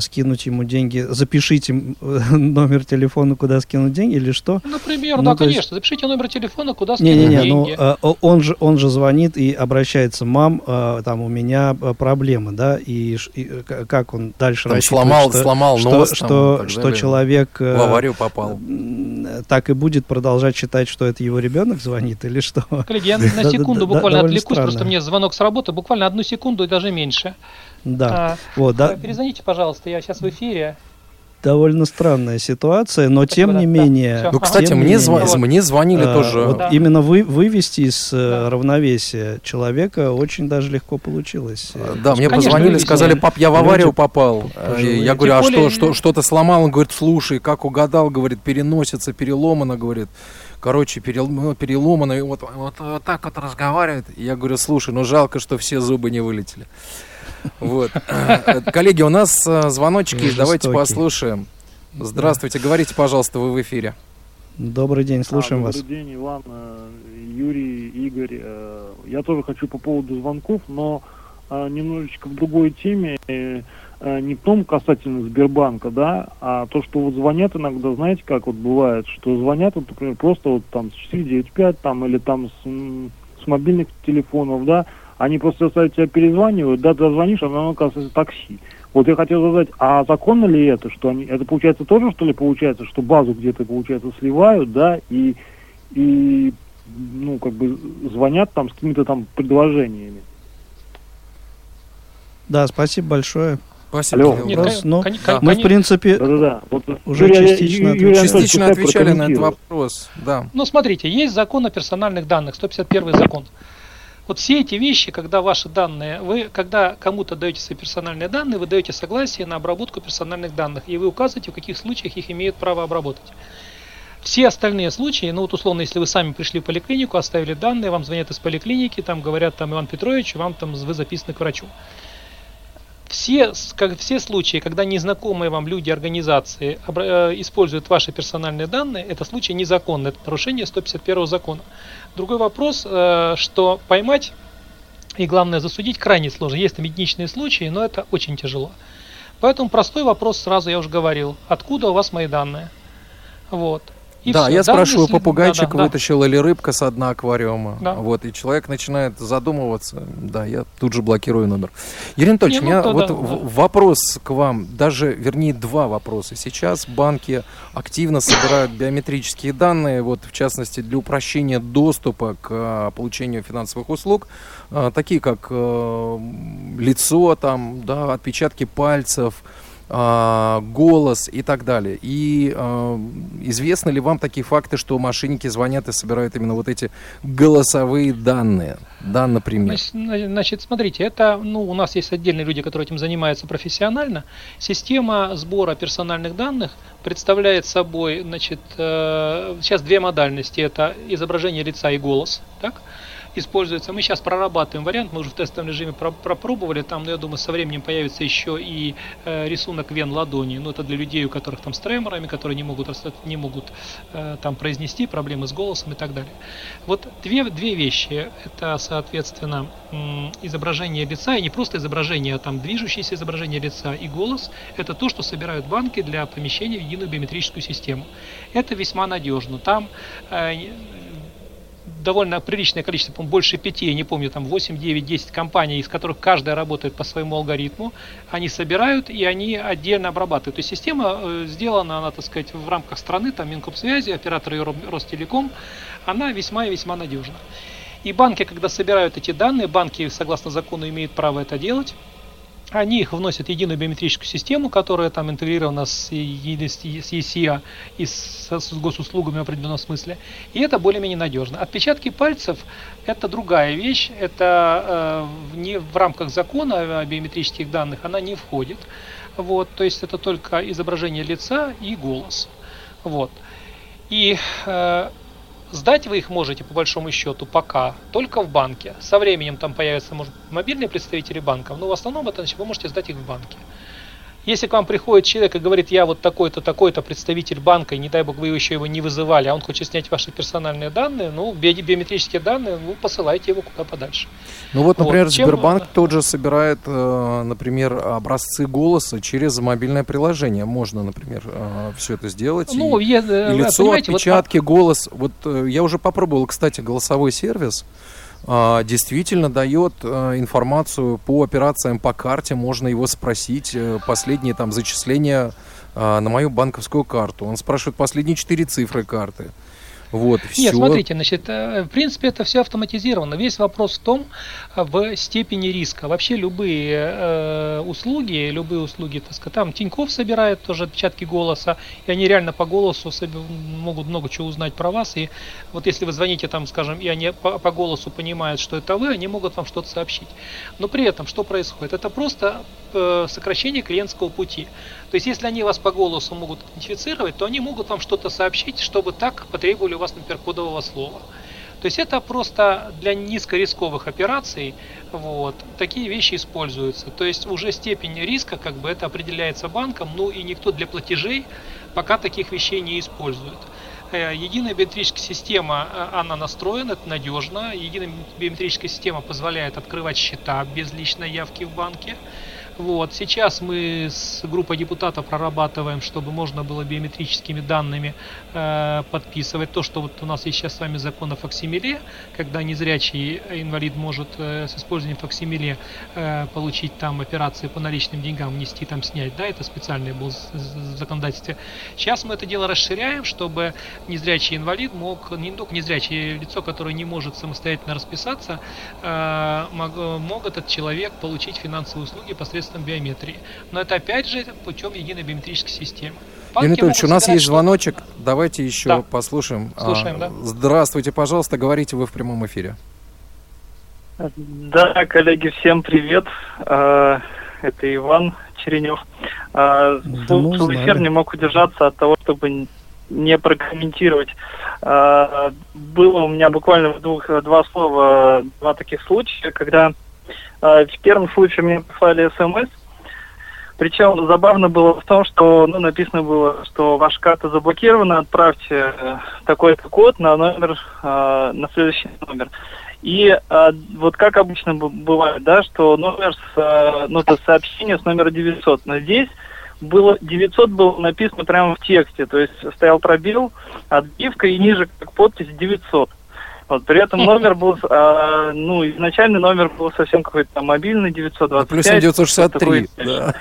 скинуть ему деньги, запишите номер телефона, куда скинуть деньги или что? Например, ну, да, конечно, есть... запишите номер телефона, куда скинуть не, не, не, деньги. Ну, он, же, он же звонит и обращается, мам, э, там у меня проблемы, да, и, и как он дальше там сломал, что, сломал что, нос, что, там, что человек в аварию попал. Так и будет продолжать считать, что это его ребенок звонит или что? Коллеги, я на секунду буквально отвлекусь, просто мне звонок с работы, буквально одну секунду и даже меньше. Да. А, вот, да. Перезвоните, пожалуйста, я сейчас в эфире. Довольно странная ситуация, но Спасибо, тем не да, менее. Да, ну, кстати, мне, зв... вот, мне звонили а, тоже. Вот да. Именно вы, вывести из э, да. равновесия человека очень даже легко получилось. А, да, мне Конечно, позвонили, вывести. сказали, пап, я в аварию Люди попал. Пожилые. Я говорю, а что, что, что-то сломал? Он говорит, слушай, как угадал, говорит, переносится, переломано, говорит короче, ну, переломано, и вот, вот, вот так вот разговаривает. Я говорю, слушай, ну жалко, что все зубы не вылетели. Вот. Э, коллеги, у нас э, звоночки, давайте послушаем. Здравствуйте, говорите, пожалуйста, вы в эфире. Добрый день, слушаем а, вас. Добрый день, Иван, э, Юрий, Игорь. Я тоже хочу по поводу звонков, но немножечко в другой теме. Не в том касательно Сбербанка, да, а то, что вот звонят иногда, знаете, как вот бывает, что звонят, вот, например, просто вот там с 495 там или там с, с мобильных телефонов, да, они просто заставят тебя перезванивают, да, ты звонишь, а оно оказывается такси. Вот я хотел задать, а законно ли это, что они, это получается тоже, что ли, получается, что базу где-то, получается, сливают, да, и, и, ну, как бы звонят там с какими-то там предложениями. Да, спасибо большое. Спасибо. Алло. Вопрос, но ну, мы, в принципе, да, да, да. Вот, уже Юрий, частично, Юрий, частично отвечали на этот вопрос. Да. Ну, смотрите, есть закон о персональных данных, 151 закон. Вот все эти вещи, когда ваши данные, вы, когда кому-то даете свои персональные данные, вы даете согласие на обработку персональных данных, и вы указываете, в каких случаях их имеют право обработать. Все остальные случаи, ну вот условно, если вы сами пришли в поликлинику, оставили данные, вам звонят из поликлиники, там говорят, там Иван Петрович, вам там вы записаны к врачу. Все, как, все случаи, когда незнакомые вам люди, организации э, используют ваши персональные данные, это случай незаконный, это нарушение 151 закона. Другой вопрос, э, что поймать и главное засудить крайне сложно. Есть там единичные случаи, но это очень тяжело. Поэтому простой вопрос сразу я уже говорил. Откуда у вас мои данные? Вот. И да, все. я спрашиваю, если... попугайчик да, да, вытащил да. или рыбка с дна аквариума. Да. Вот, и человек начинает задумываться. Да, я тут же блокирую номер. Юрий Анатольевич, у меня ну, вот да, вопрос к вам, даже, вернее, два вопроса. Сейчас банки активно собирают биометрические данные, вот, в частности, для упрощения доступа к а, получению финансовых услуг, а, такие как а, лицо, там, да, отпечатки пальцев, э, голос и так далее. И э, известны ли вам такие факты, что мошенники звонят и собирают именно вот эти голосовые данные? Да, например. Значит, смотрите, это, ну, у нас есть отдельные люди, которые этим занимаются профессионально. Система сбора персональных данных представляет собой, значит, э, сейчас две модальности. Это изображение лица и голос, так? Используется. Мы сейчас прорабатываем вариант, мы уже в тестовом режиме пропробовали, там, ну, я думаю, со временем появится еще и э, рисунок вен ладони, ну, это для людей, у которых там с треморами, которые не могут, не могут э, там произнести, проблемы с голосом и так далее. Вот две, две вещи, это, соответственно, изображение лица, и не просто изображение, а там движущееся изображение лица и голос, это то, что собирают банки для помещения в единую биометрическую систему. Это весьма надежно. Там э, довольно приличное количество, по больше пяти, я не помню, там 8, 9, 10 компаний, из которых каждая работает по своему алгоритму, они собирают и они отдельно обрабатывают. То есть система э, сделана, она, так сказать, в рамках страны, там Минкомсвязи, операторы Ростелеком, она весьма и весьма надежна. И банки, когда собирают эти данные, банки, согласно закону, имеют право это делать, они их вносят в единую биометрическую систему, которая там интегрирована с, ECA и с, с госуслугами в определенном смысле. И это более-менее надежно. Отпечатки пальцев – это другая вещь. Это э, не в рамках закона о биометрических данных она не входит. Вот, то есть это только изображение лица и голос. Вот. И э, Сдать вы их можете, по большому счету, пока только в банке. Со временем там появятся, может, мобильные представители банков, но в основном это значит, вы можете сдать их в банке. Если к вам приходит человек и говорит, я вот такой-то, такой-то представитель банка, и не дай бог вы еще его не вызывали, а он хочет снять ваши персональные данные, ну, биометрические данные, вы посылаете его куда подальше. Ну вот, например, вот, Сбербанк чем... тот же собирает, э, например, образцы голоса через мобильное приложение. Можно, например, э, все это сделать. Ну, и, я, и лицо, отпечатки, вот... голос. Вот э, я уже попробовал, кстати, голосовой сервис. А, действительно дает э, информацию по операциям по карте, можно его спросить, э, последние там зачисления а, на мою банковскую карту. Он спрашивает последние четыре цифры карты. Вот, все. Нет, смотрите, значит, э, в принципе, это все автоматизировано. Весь вопрос в том, э, в степени риска. Вообще любые э, услуги, любые услуги, так сказать, там Тиньков собирает тоже отпечатки голоса, и они реально по голосу могут много чего узнать про вас. И вот если вы звоните там, скажем, и они по, по голосу понимают, что это вы, они могут вам что-то сообщить. Но при этом что происходит? Это просто э, сокращение клиентского пути. То есть, если они вас по голосу могут идентифицировать, то они могут вам что-то сообщить, чтобы так потребовали у вас, например, кодового слова. То есть это просто для низкорисковых операций вот, такие вещи используются. То есть уже степень риска, как бы это определяется банком, ну и никто для платежей пока таких вещей не использует. Э, единая биометрическая система, э, она настроена, это надежно. Единая биометрическая система позволяет открывать счета без личной явки в банке. Вот. Сейчас мы с группой депутатов прорабатываем, чтобы можно было биометрическими данными э, подписывать то, что вот у нас есть сейчас с вами закон о факсимиле, когда незрячий инвалид может э, с использованием факсимиле э, получить там операции по наличным деньгам, внести там, снять, да, это специальное было в законодательстве. Сейчас мы это дело расширяем, чтобы незрячий инвалид мог, не только незрячее лицо, которое не может самостоятельно расписаться, э, мог, мог этот человек получить финансовые услуги посредством посредством биометрии. Но это опять же путем единой биометрической системы. Юрий Анатольевич, у нас есть звоночек. Давайте еще да. послушаем. Слушаем, а, да. Здравствуйте, пожалуйста, говорите вы в прямом эфире. Да, коллеги, всем привет. А, это Иван Черенев. А, слушал эфир, не мог удержаться от того, чтобы не прокомментировать. Было у меня буквально в двух, два слова, два таких случая, когда а, в первом случае мне послали смс. Причем забавно было в том, что ну, написано было, что ваша карта заблокирована, отправьте э, такой-то код на номер, э, на следующий номер. И э, вот как обычно бывает, да, что номер с, э, ну, то сообщение с номера 900, но здесь было 900 было написано прямо в тексте, то есть стоял пробел, отбивка и ниже как подпись 900. Вот, при этом номер был, а, ну, изначальный номер был совсем какой-то там мобильный, 925. Плюс 963, да,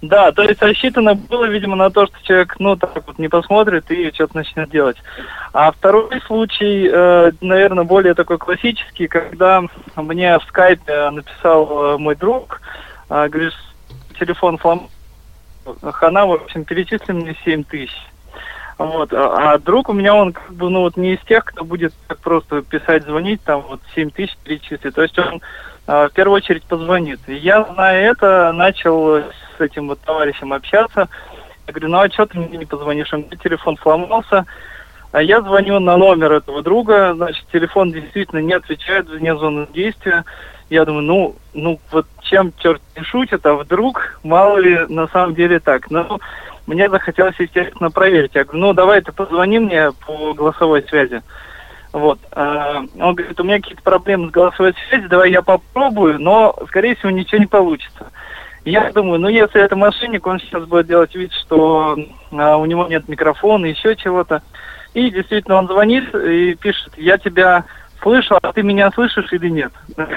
да. то есть рассчитано было, видимо, на то, что человек, ну, так вот не посмотрит и что-то начнет делать. А второй случай, э, наверное, более такой классический, когда мне в скайпе написал э, мой друг, э, говорит, телефон флам... Хана, в общем, перечислены 7 тысяч. Вот. А, а друг у меня, он как бы, ну вот не из тех, кто будет так просто писать, звонить, там вот 7 тысяч перечислить. То есть он а, в первую очередь позвонит. И я, зная это, начал с этим вот товарищем общаться. Я говорю, ну а что ты мне не позвонишь? У меня телефон сломался. А я звоню на номер этого друга, значит, телефон действительно не отвечает, вне зоны действия. Я думаю, ну, ну вот чем черт не шутит, а вдруг, мало ли, на самом деле так. Ну, мне захотелось, естественно, проверить. Я говорю, ну, давай ты позвони мне по голосовой связи. Вот. А, он говорит, у меня какие-то проблемы с голосовой связью, давай я попробую, но, скорее всего, ничего не получится. Я думаю, ну если это мошенник, он сейчас будет делать вид, что а, у него нет микрофона, еще чего-то. И действительно он звонит и пишет, я тебя слышу, а ты меня слышишь или нет?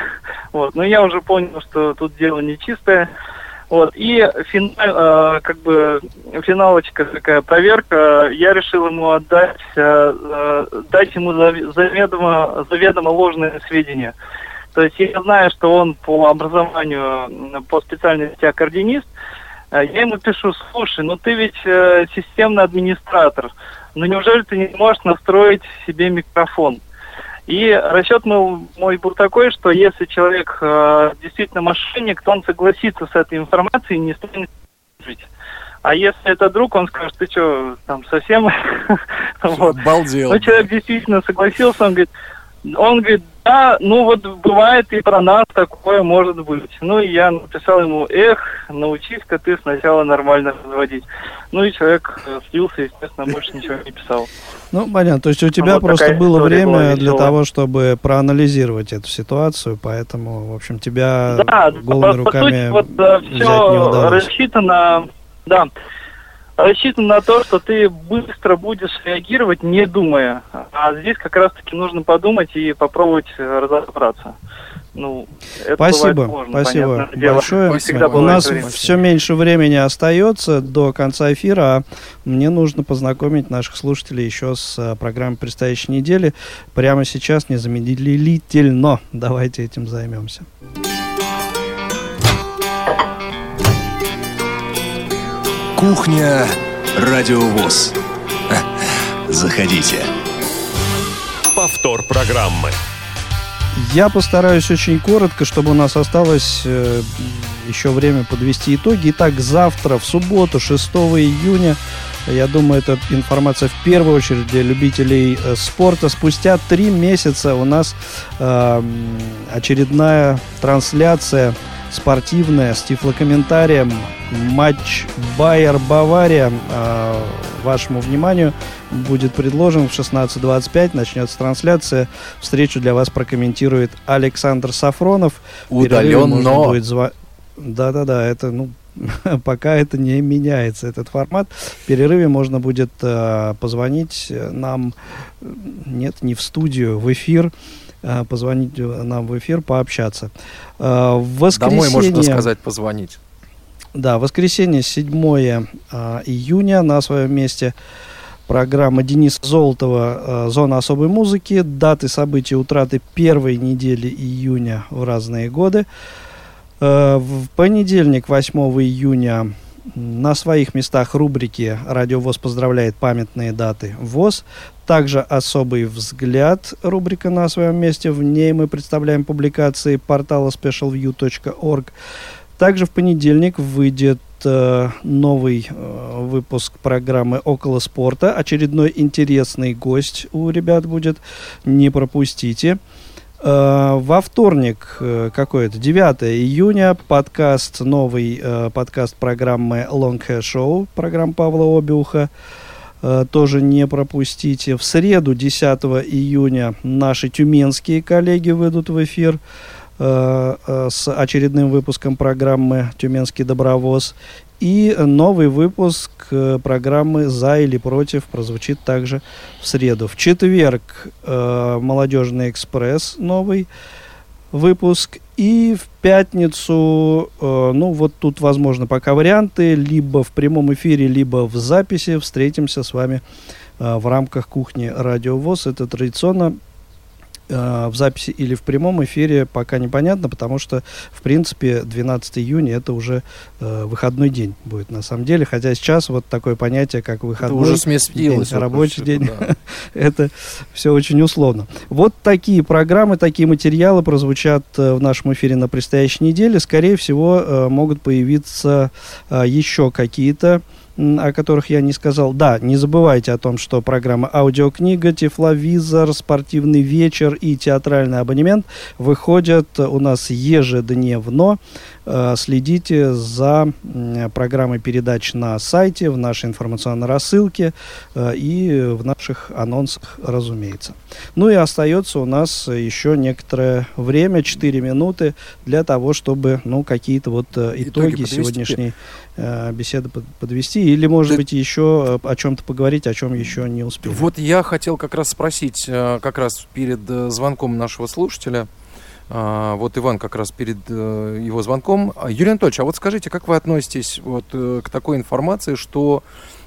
Вот. Но я уже понял, что тут дело нечистое. Вот. И финал, э, как бы финалочка такая проверка, я решил ему отдать, э, э, дать ему заведомо, заведомо ложные сведения. То есть я знаю, что он по образованию, по специальности аккордеонист, э, я ему пишу, слушай, ну ты ведь э, системный администратор, ну неужели ты не можешь настроить себе микрофон? И расчет мой, мой был такой, что если человек э, действительно мошенник, то он согласится с этой информацией и не станет жить. А если это друг, он скажет, ты что, там совсем... вот. Балдел. Ну, человек действительно согласился, он говорит, он говорит, да, ну вот бывает и про нас такое может быть. Ну и я написал ему, эх, научись-ка ты сначала нормально разводить. Ну и человек э, слился, естественно, больше ничего не писал. Ну, понятно. То есть у тебя вот просто было время для того, чтобы проанализировать эту ситуацию, поэтому, в общем, тебя да, голыми по, руками по сути, вот э, все рассчитано, да, рассчитан на то, что ты быстро будешь реагировать, не думая. А здесь как раз-таки нужно подумать и попробовать разобраться. Ну, это спасибо, сложно, спасибо большое. Спасибо. У нас время. все меньше времени остается до конца эфира, а мне нужно познакомить наших слушателей еще с а, программой предстоящей недели. Прямо сейчас незамедлительно. Давайте этим займемся. Кухня Радиовоз. Заходите. Повтор программы. Я постараюсь очень коротко, чтобы у нас осталось э, еще время подвести итоги. Итак, завтра, в субботу, 6 июня, я думаю, это информация в первую очередь для любителей э, спорта. Спустя три месяца у нас э, очередная трансляция спортивная с тифлокомментарием. Матч Байер-Бавария э, вашему вниманию будет предложен в 16.25. Начнется трансляция. Встречу для вас прокомментирует Александр Сафронов. Удаленно. Да-да-да, это, ну, пока это не меняется, этот формат. В перерыве можно будет э, позвонить нам, нет, не в студию, в эфир Э, позвонить нам в эфир, пообщаться. Э, в воскресенье... Домой можно сказать позвонить. Да, воскресенье 7 э, июня на своем месте программа Дениса Золотова «Зона особой музыки». Даты событий утраты первой недели июня в разные годы. В понедельник, 8 июня, на своих местах рубрики «Радио ВОЗ поздравляет памятные даты ВОЗ». Также особый взгляд, рубрика на своем месте. В ней мы представляем публикации портала specialview.org. Также в понедельник выйдет э, новый э, выпуск программы «Около спорта». Очередной интересный гость у ребят будет. Не пропустите. Э, во вторник, э, какой это, 9 июня, подкаст, новый э, подкаст программы Long Hair Show, программа Павла Обиуха. Тоже не пропустите. В среду, 10 июня, наши тюменские коллеги выйдут в эфир с очередным выпуском программы «Тюменский добровоз». И новый выпуск программы «За или против» прозвучит также в среду. В четверг «Молодежный экспресс» новый выпуск. И в пятницу, э, ну вот тут, возможно, пока варианты, либо в прямом эфире, либо в записи встретимся с вами э, в рамках кухни Радио ВОЗ. Это традиционно Э, в записи или в прямом эфире пока непонятно, потому что, в принципе, 12 июня это уже э, выходной день будет на самом деле, хотя сейчас вот такое понятие, как выходной это уже сместилось, день, рабочий день, да. это все очень условно. Вот такие программы, такие материалы прозвучат э, в нашем эфире на предстоящей неделе. Скорее всего, э, могут появиться э, еще какие-то о которых я не сказал. Да, не забывайте о том, что программа «Аудиокнига», «Тифловизор», «Спортивный вечер» и «Театральный абонемент» выходят у нас ежедневно. Э, следите за программой передач на сайте, в нашей информационной рассылке э, и в наших анонсах, разумеется. Ну и остается у нас еще некоторое время, 4 минуты, для того, чтобы ну, какие-то вот э, итоги, итоги сегодняшней беседы подвести. Или, может да. быть, еще о чем-то поговорить, о чем еще не успели. Вот я хотел как раз спросить, как раз перед звонком нашего слушателя – вот Иван как раз перед э, его звонком. А, Юрий Анатольевич, а вот скажите, как вы относитесь вот э, к такой информации, что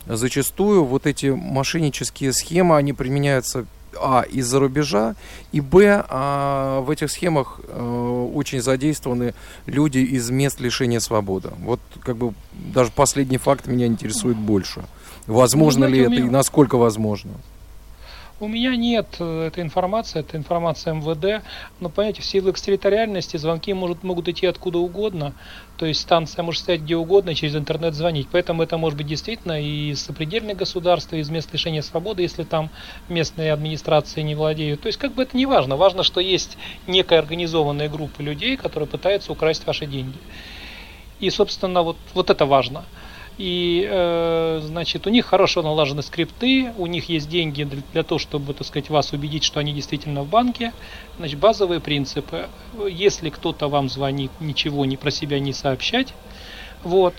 зачастую вот эти мошеннические схемы, они применяются а, из-за рубежа, и б, а, в этих схемах а, очень задействованы люди из мест лишения свободы. Вот как бы даже последний факт меня интересует больше. Возможно ну, ли это и насколько возможно? У меня нет э, этой информации, это информация МВД, но, понимаете, в силу экстерриториальности звонки может, могут идти откуда угодно, то есть станция может стоять где угодно, через интернет звонить, поэтому это может быть действительно и из сопредельных государств, и из мест лишения свободы, если там местные администрации не владеют. То есть как бы это не важно, важно, что есть некая организованная группа людей, которые пытаются украсть ваши деньги. И, собственно, вот, вот это важно. И, э, значит, у них хорошо налажены скрипты, у них есть деньги для, для того, чтобы, так сказать, вас убедить, что они действительно в банке. Значит, базовые принципы. Если кто-то вам звонит, ничего не про себя не сообщать. Вот.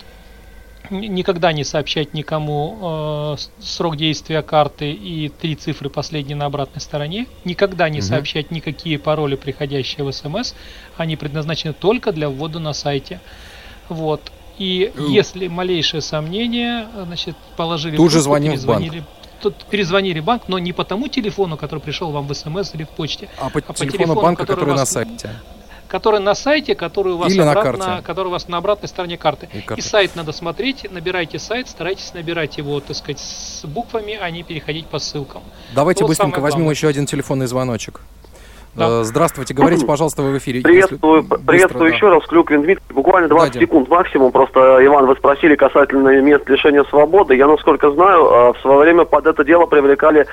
Никогда не сообщать никому э, срок действия карты и три цифры последние на обратной стороне. Никогда не угу. сообщать никакие пароли, приходящие в СМС. Они предназначены только для ввода на сайте. Вот. И mm. если малейшее сомнение, значит, положили... Тут же звоним в банк. Тут перезвонили банк, но не по тому телефону, который пришел вам в смс или в почте, а по, а по телефону, телефону банка, который, который вас, на сайте. Который на сайте, который у вас Или обратно, на карте. который у вас на обратной стороне карты. И, И сайт надо смотреть, набирайте сайт, старайтесь набирать его, так сказать, с буквами, а не переходить по ссылкам. Давайте вот быстренько возьмем еще один телефонный звоночек. Да. Э, здравствуйте, говорите, пожалуйста, вы в эфире. Приветствую, Если... приветствую Быстро, еще да. раз, Клюквин Дмитрий. Буквально 20 да, секунд максимум. Просто, Иван, вы спросили касательно мест лишения свободы. Я, насколько знаю, э, в свое время под это дело привлекали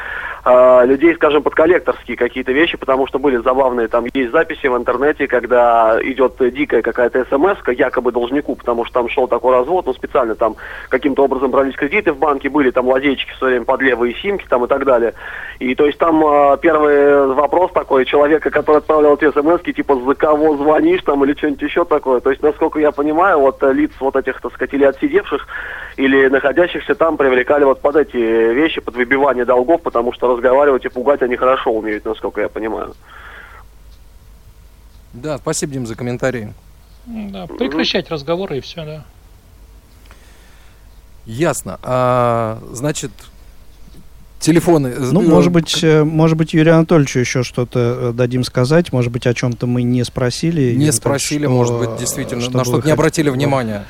э, людей, скажем, под коллекторские какие-то вещи, потому что были забавные, там есть записи в интернете, когда идет дикая какая-то смс якобы должнику, потому что там шел такой развод, ну, специально там каким-то образом брались кредиты в банке, были там лазейчики все время под левые симки там и так далее. И то есть там первый вопрос такой, человек человека, который отправлял эти смс типа, за кого звонишь там или что-нибудь еще такое. То есть, насколько я понимаю, вот э, лиц вот этих, так сказать, или отсидевших, или находящихся там привлекали вот под эти вещи, под выбивание долгов, потому что разговаривать и пугать они хорошо умеют, насколько я понимаю. Да, спасибо, Дим, за комментарии. Да, прекращать mm-hmm. разговоры и все, да. Ясно. А, значит, телефоны. Ну, может быть, э, может быть, Юрию Анатольевичу еще что-то э, дадим сказать. Может быть, о чем-то мы не спросили. Не спросили, что, может быть, действительно, на что-то не обратили внимания.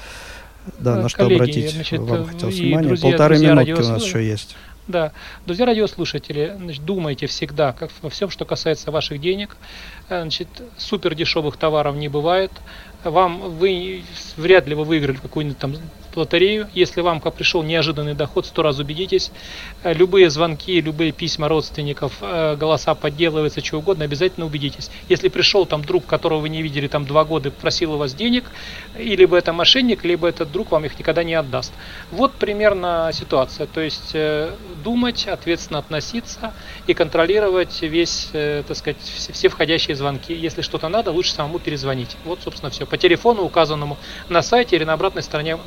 Да, на что Коллеги, обратить значит, вам хотелось внимание. Друзья, Полторы друзья минутки у нас еще есть. Да, друзья радиослушатели, значит, думайте всегда, как во всем, что касается ваших денег. Э, значит, супер дешевых товаров не бывает. Вам вы вряд ли вы выиграли какую-нибудь там лотерею. Если вам пришел неожиданный доход, сто раз убедитесь. Э, любые звонки, любые письма родственников, э, голоса подделываются, что угодно, обязательно убедитесь. Если пришел там друг, которого вы не видели там два года, просил у вас денег, и либо это мошенник, либо этот друг вам их никогда не отдаст. Вот примерно ситуация. То есть э, думать, ответственно относиться и контролировать весь, так сказать, все входящие звонки. Если что-то надо, лучше самому перезвонить. Вот, собственно, все. По телефону, указанному на сайте или на обратной стороне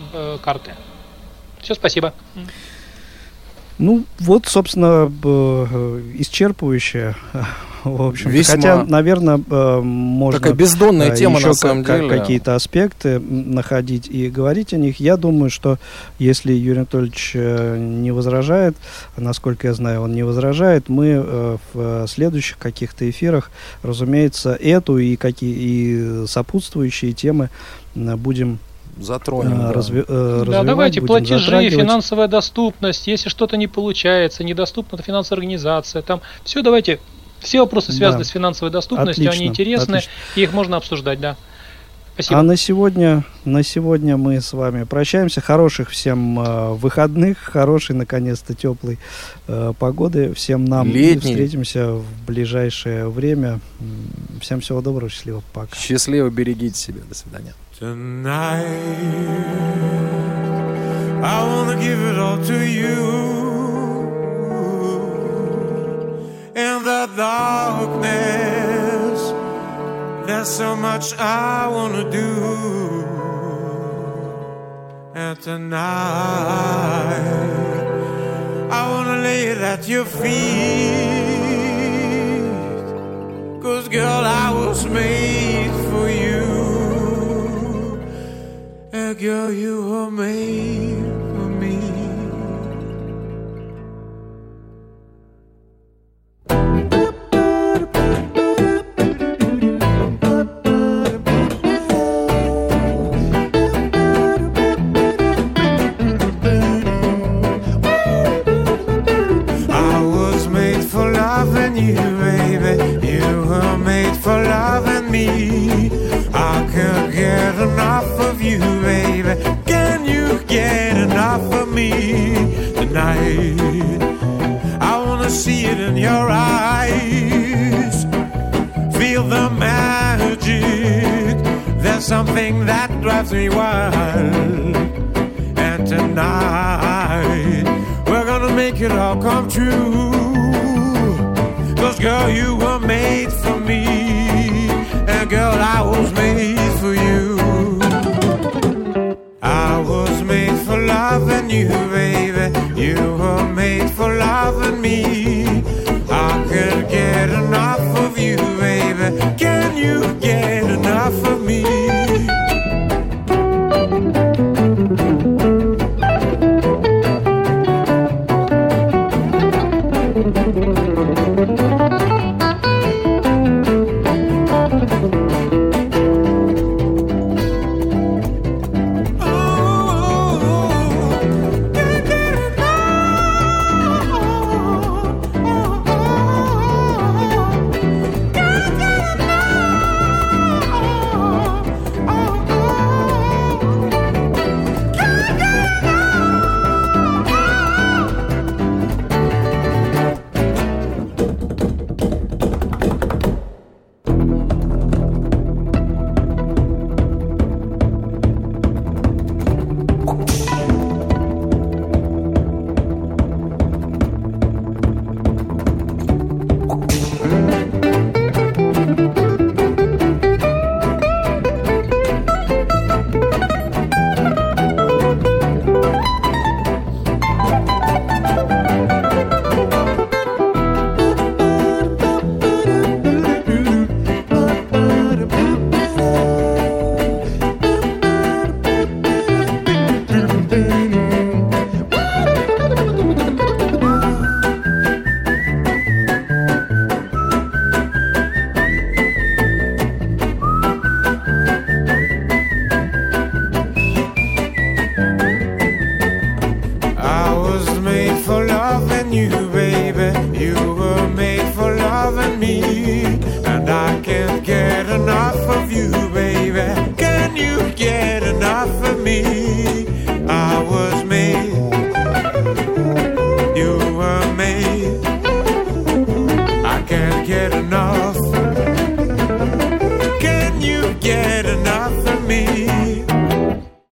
карты. Все, спасибо. Ну, вот, собственно, исчерпывающая в общем Весьма... Хотя, наверное, э, можно... Такая бездонная тема, на самом деле. какие-то аспекты находить и говорить о них. Я думаю, что если Юрий Анатольевич не возражает, насколько я знаю, он не возражает, мы в следующих каких-то эфирах, разумеется, эту и, какие, и сопутствующие темы будем затронем. А, разви, э, да, давайте платежи, финансовая доступность, если что-то не получается, недоступна финансовая организация, там все давайте, все вопросы связаны да. с финансовой доступностью, отлично, они интересны, отлично. и их можно обсуждать, да. Спасибо. А на сегодня, на сегодня мы с вами прощаемся. Хороших всем э, выходных, хорошей, наконец-то, теплой э, погоды. Всем нам Летний. встретимся в ближайшее время. Всем всего доброго, счастливо, пока. Счастливо, берегите себя. До свидания. Tonight, I wanna give it all to you. In the darkness, there's so much I wanna do. And tonight, I wanna lay it at your feet. Cause girl, I was made girl, you